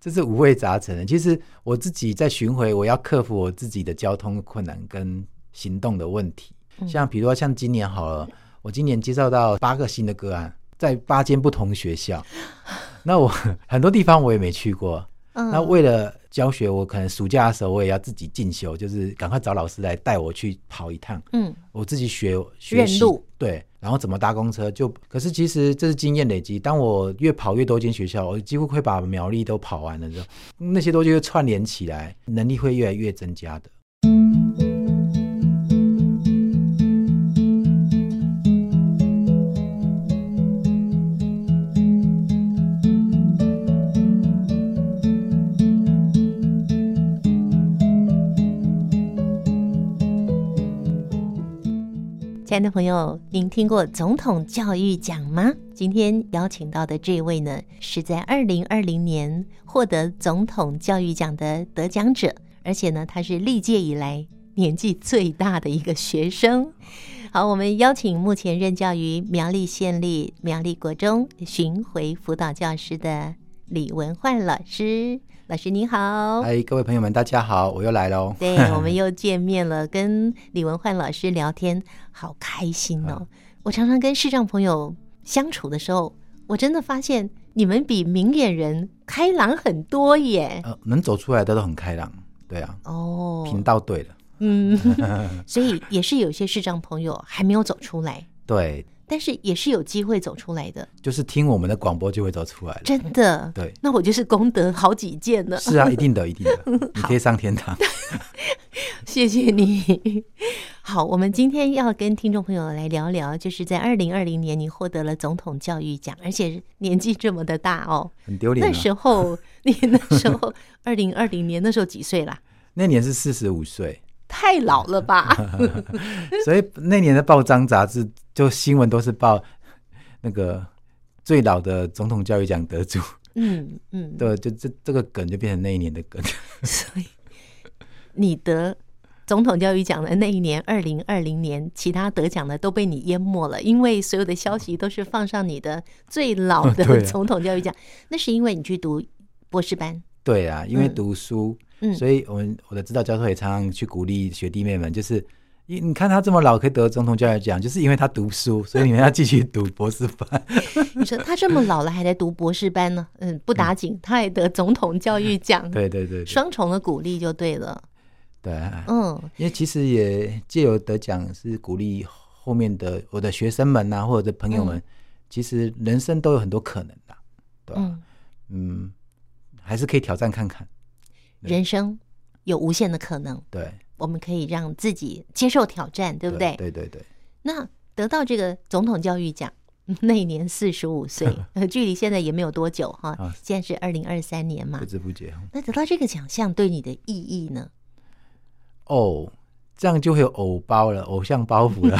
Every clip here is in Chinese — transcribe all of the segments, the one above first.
这是五味杂陈的。其实我自己在巡回，我要克服我自己的交通困难跟行动的问题。像比如说像今年好了，我今年接受到八个新的个案，在八间不同学校，那我 很多地方我也没去过。那为了教学，我可能暑假的时候我也要自己进修，就是赶快找老师来带我去跑一趟。嗯，我自己学学习，对，然后怎么搭公车就。可是其实这是经验累积，当我越跑越多间学校，我几乎会把苗栗都跑完了之后，那些东西会串联起来，能力会越来越增加的。亲爱的朋友，您听过总统教育奖吗？今天邀请到的这位呢，是在二零二零年获得总统教育奖的得奖者，而且呢，他是历届以来年纪最大的一个学生。好，我们邀请目前任教于苗栗县立苗栗国中巡回辅导教师的李文焕老师。老师您好，嗨，各位朋友们，大家好，我又来喽。对，我们又见面了，跟李文焕老师聊天，好开心哦。我常常跟视障朋友相处的时候，我真的发现你们比明眼人开朗很多耶。呃，能走出来的都很开朗，对啊。哦，频道对了。嗯，所以也是有些视障朋友还没有走出来。对。但是也是有机会走出来的，就是听我们的广播就会走出来了。真的，对，那我就是功德好几件了。是啊，一定的，一定的，你可以上天堂。谢谢你。好，我们今天要跟听众朋友来聊聊，就是在二零二零年你获得了总统教育奖，而且年纪这么的大哦，很丢脸。那时候你那时候 二零二零年那时候几岁啦？那年是四十五岁。太老了吧？所以那年的报章杂志就新闻都是报那个最老的总统教育奖得主。嗯嗯，对，就这这个梗就变成那一年的梗。所以你得总统教育奖的那一年，二零二零年，其他得奖的都被你淹没了，因为所有的消息都是放上你的最老的 总统教育奖。那是因为你去读博士班。对啊，因为读书。嗯，所以我们我的指导教授也常常去鼓励学弟妹们，就是你你看他这么老可以得总统教育奖，就是因为他读书，所以你们要继续读博士班。你说他这么老了还在读博士班呢？嗯，不打紧，他也得总统教育奖。对对对，双重的鼓励就对了。对，嗯，因为其实也借由得奖是鼓励后面的我的学生们呐、啊，或者朋友们，其实人生都有很多可能的，对吧？嗯，还是可以挑战看看。人生有无限的可能，对，我们可以让自己接受挑战，对不对？对对对。那得到这个总统教育奖，那一年四十五岁，距离现在也没有多久哈。现在是二零二三年嘛，不知不觉。那得到这个奖项对你的意义呢？哦，这样就会有偶包了，偶像包袱了。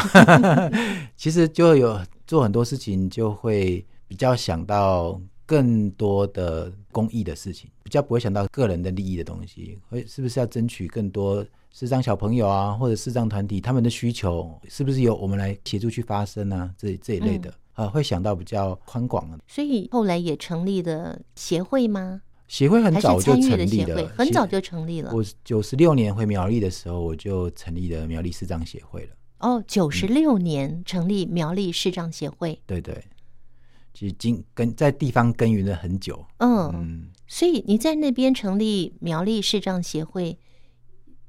其实就有做很多事情，就会比较想到。更多的公益的事情，比较不会想到个人的利益的东西，会是不是要争取更多视障小朋友啊，或者视障团体他们的需求，是不是由我们来协助去发声啊？这这一类的，啊、嗯，会想到比较宽广的。所以后来也成立了协会吗？协会很早就成立了，很早就成立了。我九十六年回苗栗的时候，我就成立了苗栗视障协会了。哦，九十六年成立苗栗视障协会，嗯、对对。其实经跟在地方耕耘了很久，嗯，嗯，所以你在那边成立苗栗视障协会，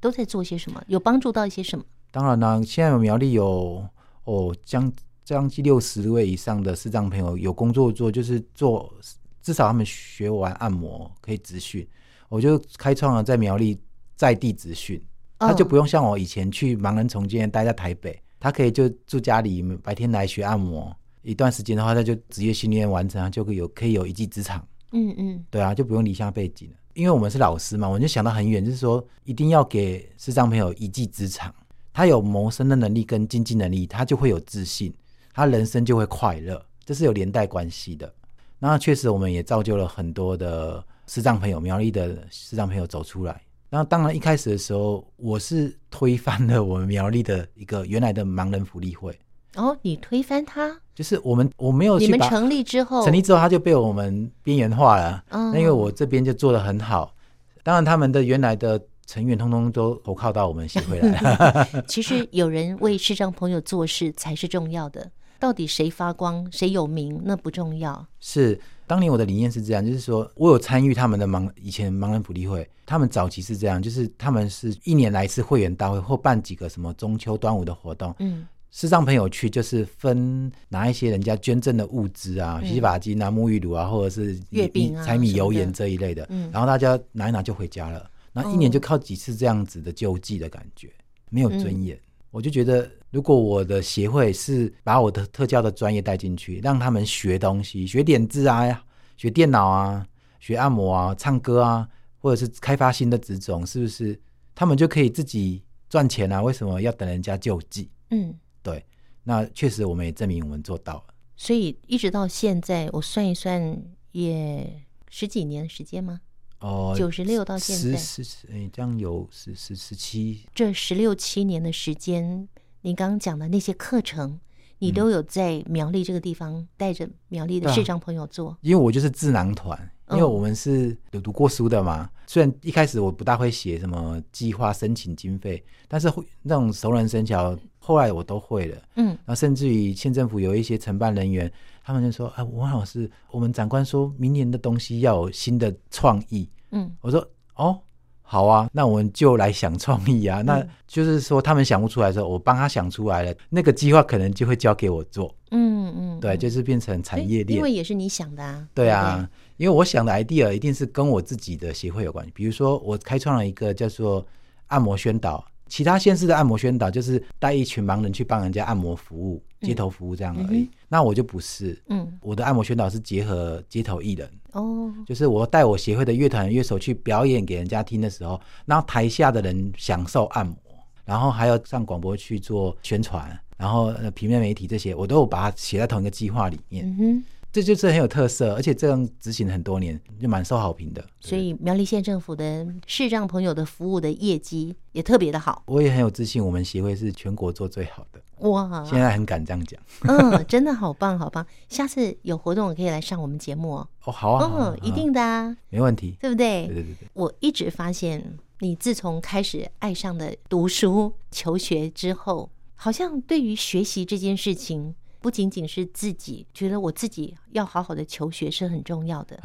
都在做些什么？有帮助到一些什么？当然呢，现在有苗栗有哦将将近六十位以上的视障朋友有工作做，就是做至少他们学完按摩可以直训，我就开创了在苗栗在地直训，他就不用像我以前去盲人重建待在台北，他可以就住家里，白天来学按摩。一段时间的话，他就职业训练完成，就可以有可以有一技之长。嗯嗯，对啊，就不用离乡背景了。因为我们是老师嘛，我就想到很远，就是说一定要给视障朋友一技之长。他有谋生的能力跟经济能力，他就会有自信，他人生就会快乐，这是有连带关系的。那确实，我们也造就了很多的视障朋友，苗栗的视障朋友走出来。那当然，一开始的时候，我是推翻了我们苗栗的一个原来的盲人福利会。哦，你推翻他？就是我们我没有你们成立之后，成立之后他就被我们边缘化了。嗯，那因为我这边就做的很好，当然他们的原来的成员通通都投靠到我们协会来。其实有人为视障朋友做事才是重要的，到底谁发光谁有名那不重要。是当年我的理念是这样，就是说我有参与他们的盲以前盲人福利会，他们早期是这样，就是他们是一年来一次会员大会或办几个什么中秋端午的活动。嗯。视障朋友去就是分拿一些人家捐赠的物资啊，洗发精啊、沐浴乳啊，或者是月饼啊、柴米油盐这一类的，然后大家拿一拿就回家了。那一年就靠几次这样子的救济的感觉，没有尊严。我就觉得，如果我的协会是把我的特教的专业带进去，让他们学东西，学点字啊，学电脑啊，学按摩啊，唱歌啊，或者是开发新的职种，是不是他们就可以自己赚钱啊？为什么要等人家救济？嗯。对，那确实我们也证明我们做到了。所以一直到现在，我算一算，也十几年时间吗？哦，九十六到现在，十十哎，这样有十十十七。这十六七年的时间，您刚刚讲的那些课程，你都有在苗栗这个地方带着苗栗的市长朋友做。嗯，因为我就是智囊团。因为我们是有读过书的嘛，虽然一开始我不大会写什么计划申请经费，但是会那种熟能生巧，后来我都会了。嗯，然后甚至于县政府有一些承办人员，他们就说：“啊，王老师，我们长官说明年的东西要有新的创意。”嗯，我说：“哦。”好啊，那我们就来想创意啊。嗯、那就是说，他们想不出来的时候，我帮他想出来了，那个计划可能就会交给我做。嗯嗯，对，就是变成产业链。因为也是你想的啊。对啊，因为我想的 idea 一定是跟我自己的协会有关系。比如说，我开创了一个叫做按摩宣导。其他县市的按摩宣导就是带一群盲人去帮人家按摩服务、街头服务这样而已。嗯、那我就不是，嗯，我的按摩宣导是结合街头艺人哦，就是我带我协会的乐团乐手去表演给人家听的时候，让台下的人享受按摩，然后还要上广播去做宣传，然后平面媒体这些，我都有把它写在同一个计划里面。嗯哼。这就是很有特色，而且这样执行很多年，就蛮受好评的。所以苗栗县政府的视障朋友的服务的业绩也特别的好。我也很有自信，我们协会是全国做最好的。哇！现在很敢这样讲。嗯，真的好棒，好棒！下次有活动可以来上我们节目哦。哦，好啊，嗯，一定的啊，没问题，对不对？对对对对。我一直发现，你自从开始爱上了读书求学之后，好像对于学习这件事情。不仅仅是自己觉得我自己要好好的求学是很重要的，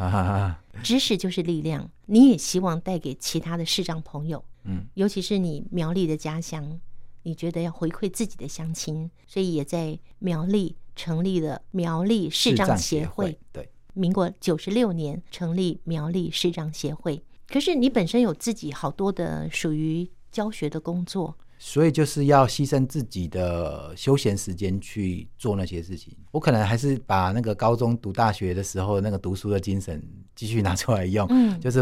知识就是力量。你也希望带给其他的视障朋友，嗯，尤其是你苗栗的家乡，你觉得要回馈自己的乡亲，所以也在苗栗成立了苗栗视障协会。对，民国九十六年成立苗栗视障协会。可是你本身有自己好多的属于教学的工作。所以就是要牺牲自己的休闲时间去做那些事情。我可能还是把那个高中读大学的时候那个读书的精神继续拿出来用。嗯，就是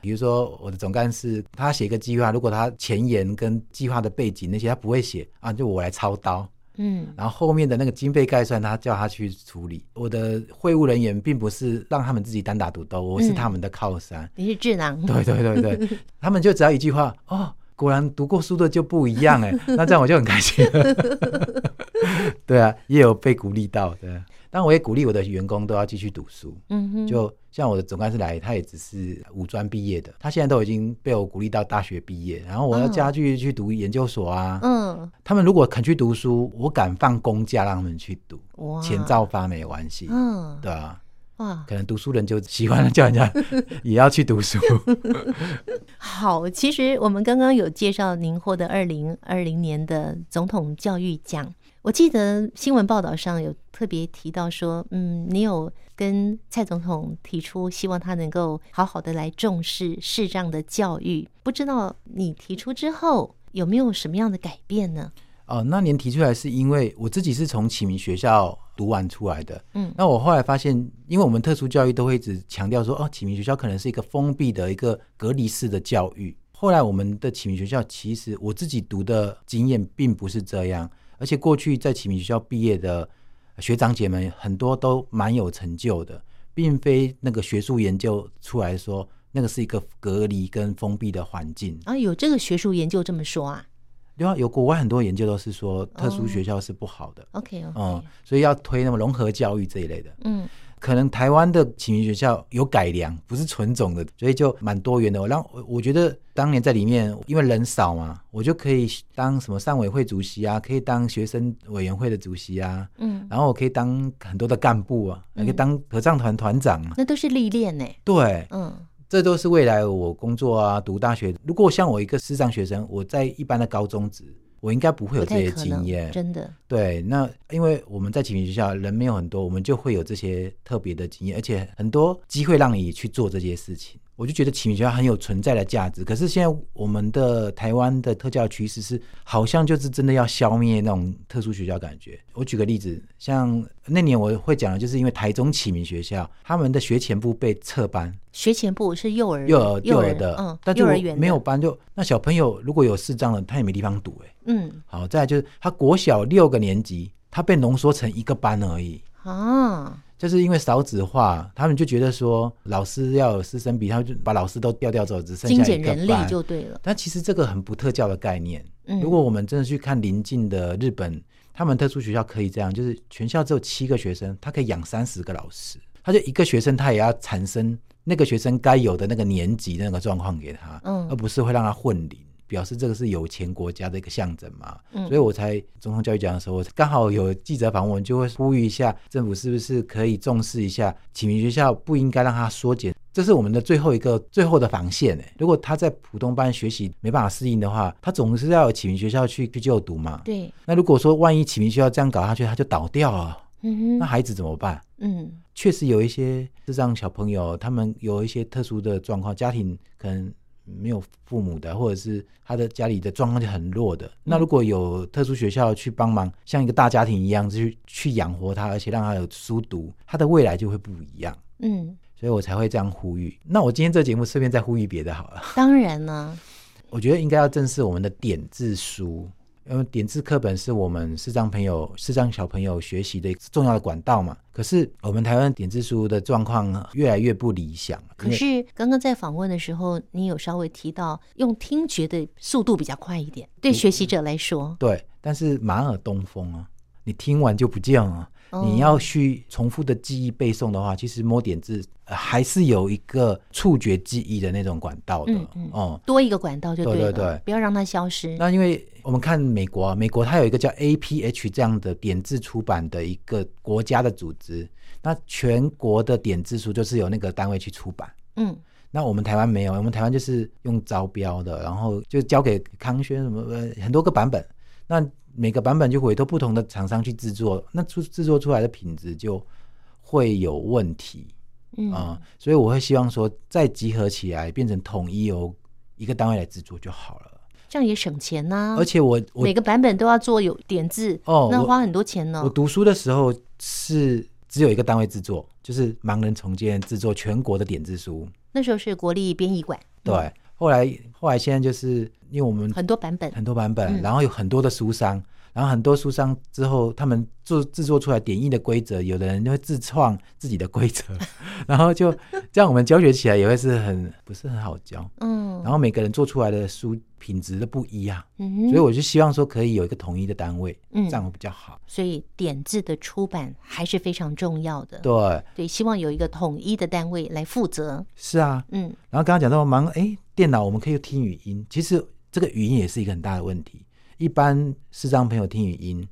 比如说我的总干事，他写一个计划，如果他前言跟计划的背景那些他不会写啊，就我来操刀。嗯，然后后面的那个经费概算，他叫他去处理。我的会务人员并不是让他们自己单打独斗，我是他们的靠山。你是智囊。对对对对，他们就只要一句话哦。果然读过书的就不一样哎，那这样我就很开心了。对啊，也有被鼓励到，对。但我也鼓励我的员工都要继续读书。嗯哼，就像我的总干事来，他也只是五专毕业的，他现在都已经被我鼓励到大学毕业，然后我要加剧去读研究所啊。嗯，他们如果肯去读书，我敢放公假让他们去读，哇钱照发没关系。嗯，对啊。哇，可能读书人就喜欢叫人家 也要去读书。好，其实我们刚刚有介绍您获得二零二零年的总统教育奖。我记得新闻报道上有特别提到说，嗯，你有跟蔡总统提出希望他能够好好的来重视视障的教育。不知道你提出之后有没有什么样的改变呢？哦，那年提出来是因为我自己是从启明学校读完出来的，嗯，那我后来发现，因为我们特殊教育都会一直强调说，哦，启明学校可能是一个封闭的一个隔离式的教育。后来我们的启明学校，其实我自己读的经验并不是这样，而且过去在启明学校毕业的学长姐们很多都蛮有成就的，并非那个学术研究出来说那个是一个隔离跟封闭的环境啊。有这个学术研究这么说啊？另外，有国外很多研究都是说，特殊学校是不好的。Oh, okay, okay. 嗯，所以要推那么融合教育这一类的。嗯，可能台湾的启明学校有改良，不是纯种的，所以就蛮多元的。我让我我觉得当年在里面，因为人少嘛，我就可以当什么上委会主席啊，可以当学生委员会的主席啊。嗯，然后我可以当很多的干部啊，也可以当合唱团团长啊。那都是历练呢。对，嗯。这都是未来我工作啊，读大学。如果像我一个视障学生，我在一般的高中职，我应该不会有这些经验。真的。对，那因为我们在启明学校人没有很多，我们就会有这些特别的经验，而且很多机会让你去做这些事情。我就觉得启明学校很有存在的价值，可是现在我们的台湾的特教趋势是，好像就是真的要消灭那种特殊学校感觉。我举个例子，像那年我会讲的，就是因为台中启明学校他们的学前部被撤班，学前部是幼儿幼儿幼儿的，嗯，但幼儿园没有班，就那小朋友如果有视障了，他也没地方读，哎，嗯，好，再来就是他国小六个年级，他被浓缩成一个班而已。啊。就是因为少子化，他们就觉得说老师要有师生比，他们就把老师都调调走，只剩下一个班，精简人力就对了。但其实这个很不特教的概念。嗯，如果我们真的去看邻近的日本，他们特殊学校可以这样，就是全校只有七个学生，他可以养三十个老师，他就一个学生他也要产生那个学生该有的那个年级的那个状况给他，嗯，而不是会让他混龄。表示这个是有钱国家的一个象征嘛，嗯，所以我才总统教育讲的时候，刚好有记者访问，就会呼吁一下政府是不是可以重视一下启明学校，不应该让它缩减，这是我们的最后一个最后的防线。如果他在普通班学习没办法适应的话，他总是要有启明学校去去就读嘛。对。那如果说万一启明学校这样搞下去，他就倒掉了，嗯哼，那孩子怎么办？嗯，确实有一些智障小朋友，他们有一些特殊的状况，家庭可能。没有父母的，或者是他的家里的状况就很弱的，那如果有特殊学校去帮忙，像一个大家庭一样，去去养活他，而且让他有书读，他的未来就会不一样。嗯，所以我才会这样呼吁。那我今天这节目顺便再呼吁别的好了。当然呢，我觉得应该要正视我们的点字书。因为点字课本是我们视障朋友、视障小朋友学习的重要的管道嘛。可是我们台湾点字书的状况越来越不理想。可是刚刚在访问的时候，你有稍微提到用听觉的速度比较快一点，对学习者来说。对，但是马耳东风啊，你听完就不见了。你要去重复的记忆背诵的话，其实摸点字还是有一个触觉记忆的那种管道的。哦嗯，嗯，多一个管道就对了。对对对，不要让它消失。那因为我们看美国啊，美国它有一个叫 APH 这样的点字出版的一个国家的组织，那全国的点字书就是由那个单位去出版。嗯，那我们台湾没有，我们台湾就是用招标的，然后就交给康轩什么呃很多个版本。那每个版本就委托不同的厂商去制作，那出制作出来的品质就会有问题，嗯啊、呃，所以我会希望说再集合起来，变成统一由一个单位来制作就好了，这样也省钱呐、啊。而且我我每个版本都要做有点字哦，那花很多钱呢。我读书的时候是只有一个单位制作，就是盲人重建制作全国的点字书，那时候是国立编译馆，对。嗯后来，后来现在就是因为我们很多版本，很多版本，嗯、然后有很多的书商，然后很多书商之后，他们做制作出来点译的规则，有的人就会自创自己的规则，然后就这样，我们教学起来也会是很不是很好教。嗯，然后每个人做出来的书品质都不一样，嗯，所以我就希望说可以有一个统一的单位，嗯，这样会比较好。所以点字的出版还是非常重要的。对对，希望有一个统一的单位来负责。是啊，嗯，然后刚刚讲到忙，哎。电脑我们可以听语音，其实这个语音也是一个很大的问题。一般视障朋友听语音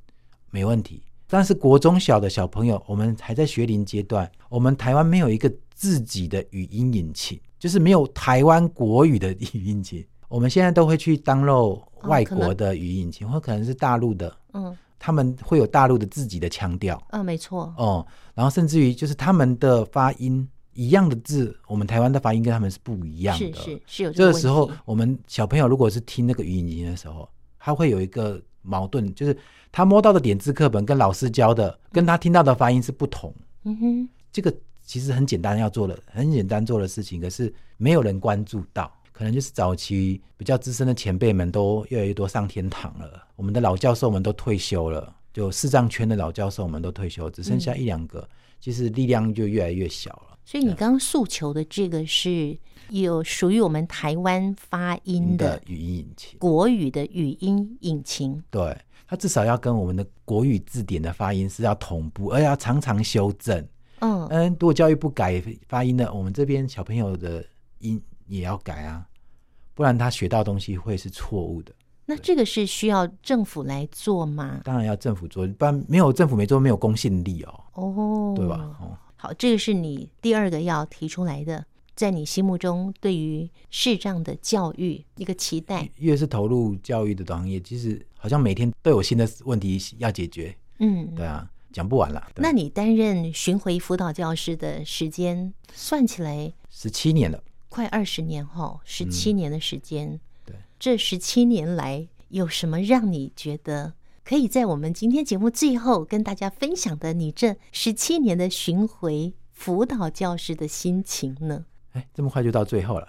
没问题，但是国中小的小朋友，我们还在学龄阶段，我们台湾没有一个自己的语音引擎，就是没有台湾国语的语音引擎。我们现在都会去 download 外国的语音引擎，或可能是大陆的，嗯，他们会有大陆的自己的腔调，嗯，没错，哦，然后甚至于就是他们的发音。一样的字，我们台湾的发音跟他们是不一样的。是是是有这个，这个时候，我们小朋友如果是听那个语音的时候，他会有一个矛盾，就是他摸到的点字课本跟老师教的，跟他听到的发音是不同。嗯哼，这个其实很简单要做的，很简单做的事情，可是没有人关注到。可能就是早期比较资深的前辈们都越来越多上天堂了，我们的老教授们都退休了，就视障圈的老教授们都退休，只剩下一两个，嗯，其实力量就越来越小了。所以你刚刚诉求的这个是有属于我们台湾发音的语音引擎，国语的语音引擎。对，它至少要跟我们的国语字典的发音是要同步，而且要常常修正。嗯嗯，如果教育部改发音呢，我们这边小朋友的音也要改啊，不然他学到东西会是错误的。那这个是需要政府来做吗？当然要政府做，不然没有政府没做，没有公信力哦。哦，对吧？哦。好，这个是你第二个要提出来的，在你心目中对于视障的教育一个期待。越是投入教育的行业，其实好像每天都有新的问题要解决。嗯，对啊，讲不完了。那你担任巡回辅导教师的时间算起来十七年了，快二十年后，十七年的时间。嗯，对，这十七年来有什么让你觉得？可以在我们今天节目最后跟大家分享的，你这十七年的巡回辅导教师的心情呢？哎，这么快就到最后了，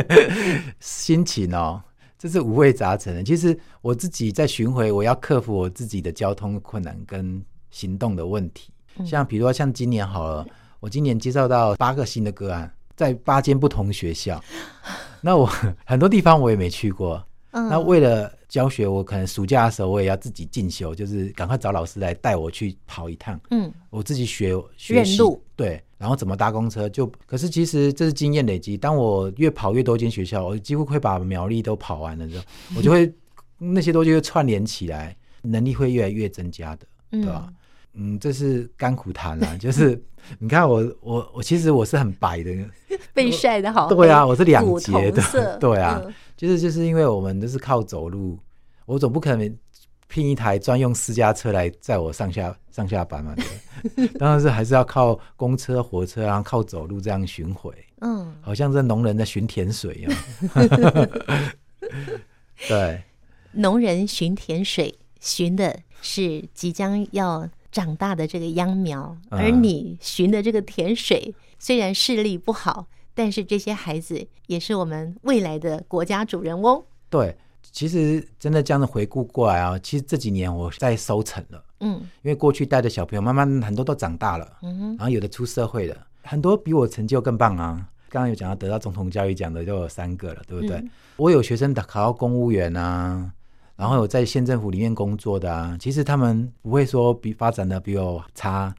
心情哦，这是五味杂陈的。其实我自己在巡回，我要克服我自己的交通困难跟行动的问题。像比如说，像今年好了，我今年接受到八个新的个案，在八间不同学校，那我 很多地方我也没去过。那为了教学，我可能暑假的时候我也要自己进修，就是赶快找老师来带我去跑一趟。嗯，我自己学学习，对，然后怎么搭公车就。可是其实这是经验累积，当我越跑越多间学校，我几乎会把苗栗都跑完了之后，我就会那些东西会串联起来，能力会越来越增加的，对吧？嗯，这是甘苦谈啊，就是你看我我我其实我是很白的，被晒的好，对啊，我是两节的，对啊。其实就是因为我们都是靠走路，我总不可能拼一台专用私家车来载我上下上下班嘛，对，当然是还是要靠公车、火车，然后靠走路这样巡回。嗯，好像是农人在巡田水一样。对，农人巡田水，巡的是即将要长大的这个秧苗，而你巡的这个田水虽然视力不好。但是这些孩子也是我们未来的国家主人翁。对，其实真的这样子回顾过来啊，其实这几年我在收成了。嗯，因为过去带的小朋友慢慢很多都长大了，嗯哼，然后有的出社会了，很多比我成就更棒啊。刚刚有讲到得到总统教育奖的就有三个了，对不对？嗯、我有学生考到公务员啊，然后有在县政府里面工作的啊，其实他们不会说比发展的比我差。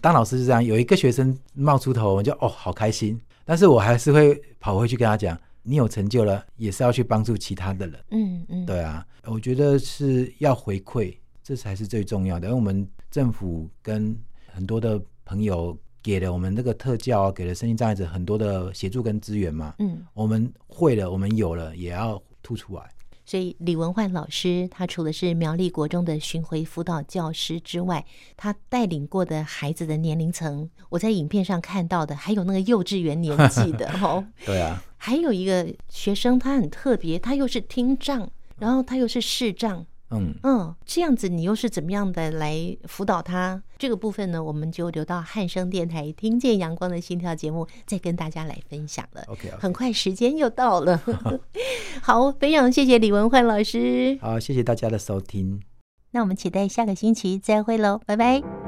当老师是这样，有一个学生冒出头，我就哦好开心。但是我还是会跑回去跟他讲，你有成就了，也是要去帮助其他的人。嗯嗯，对啊，我觉得是要回馈，这才是最重要的。因为我们政府跟很多的朋友给了我们这个特教啊，给了身心障碍者很多的协助跟资源嘛。嗯，我们会了，我们有了，也要吐出来。所以李文焕老师，他除了是苗栗国中的巡回辅导教师之外，他带领过的孩子的年龄层，我在影片上看到的，还有那个幼稚园年纪的 哦。对啊，还有一个学生，他很特别，他又是听障，然后他又是视障。嗯嗯，这样子你又是怎么样的来辅导他？这个部分呢，我们就留到汉声电台听见阳光的心跳节目再跟大家来分享了。OK，, okay. 很快时间又到了，好，非常谢谢李文焕老师。好，谢谢大家的收听。那我们期待下个星期再会喽，拜拜。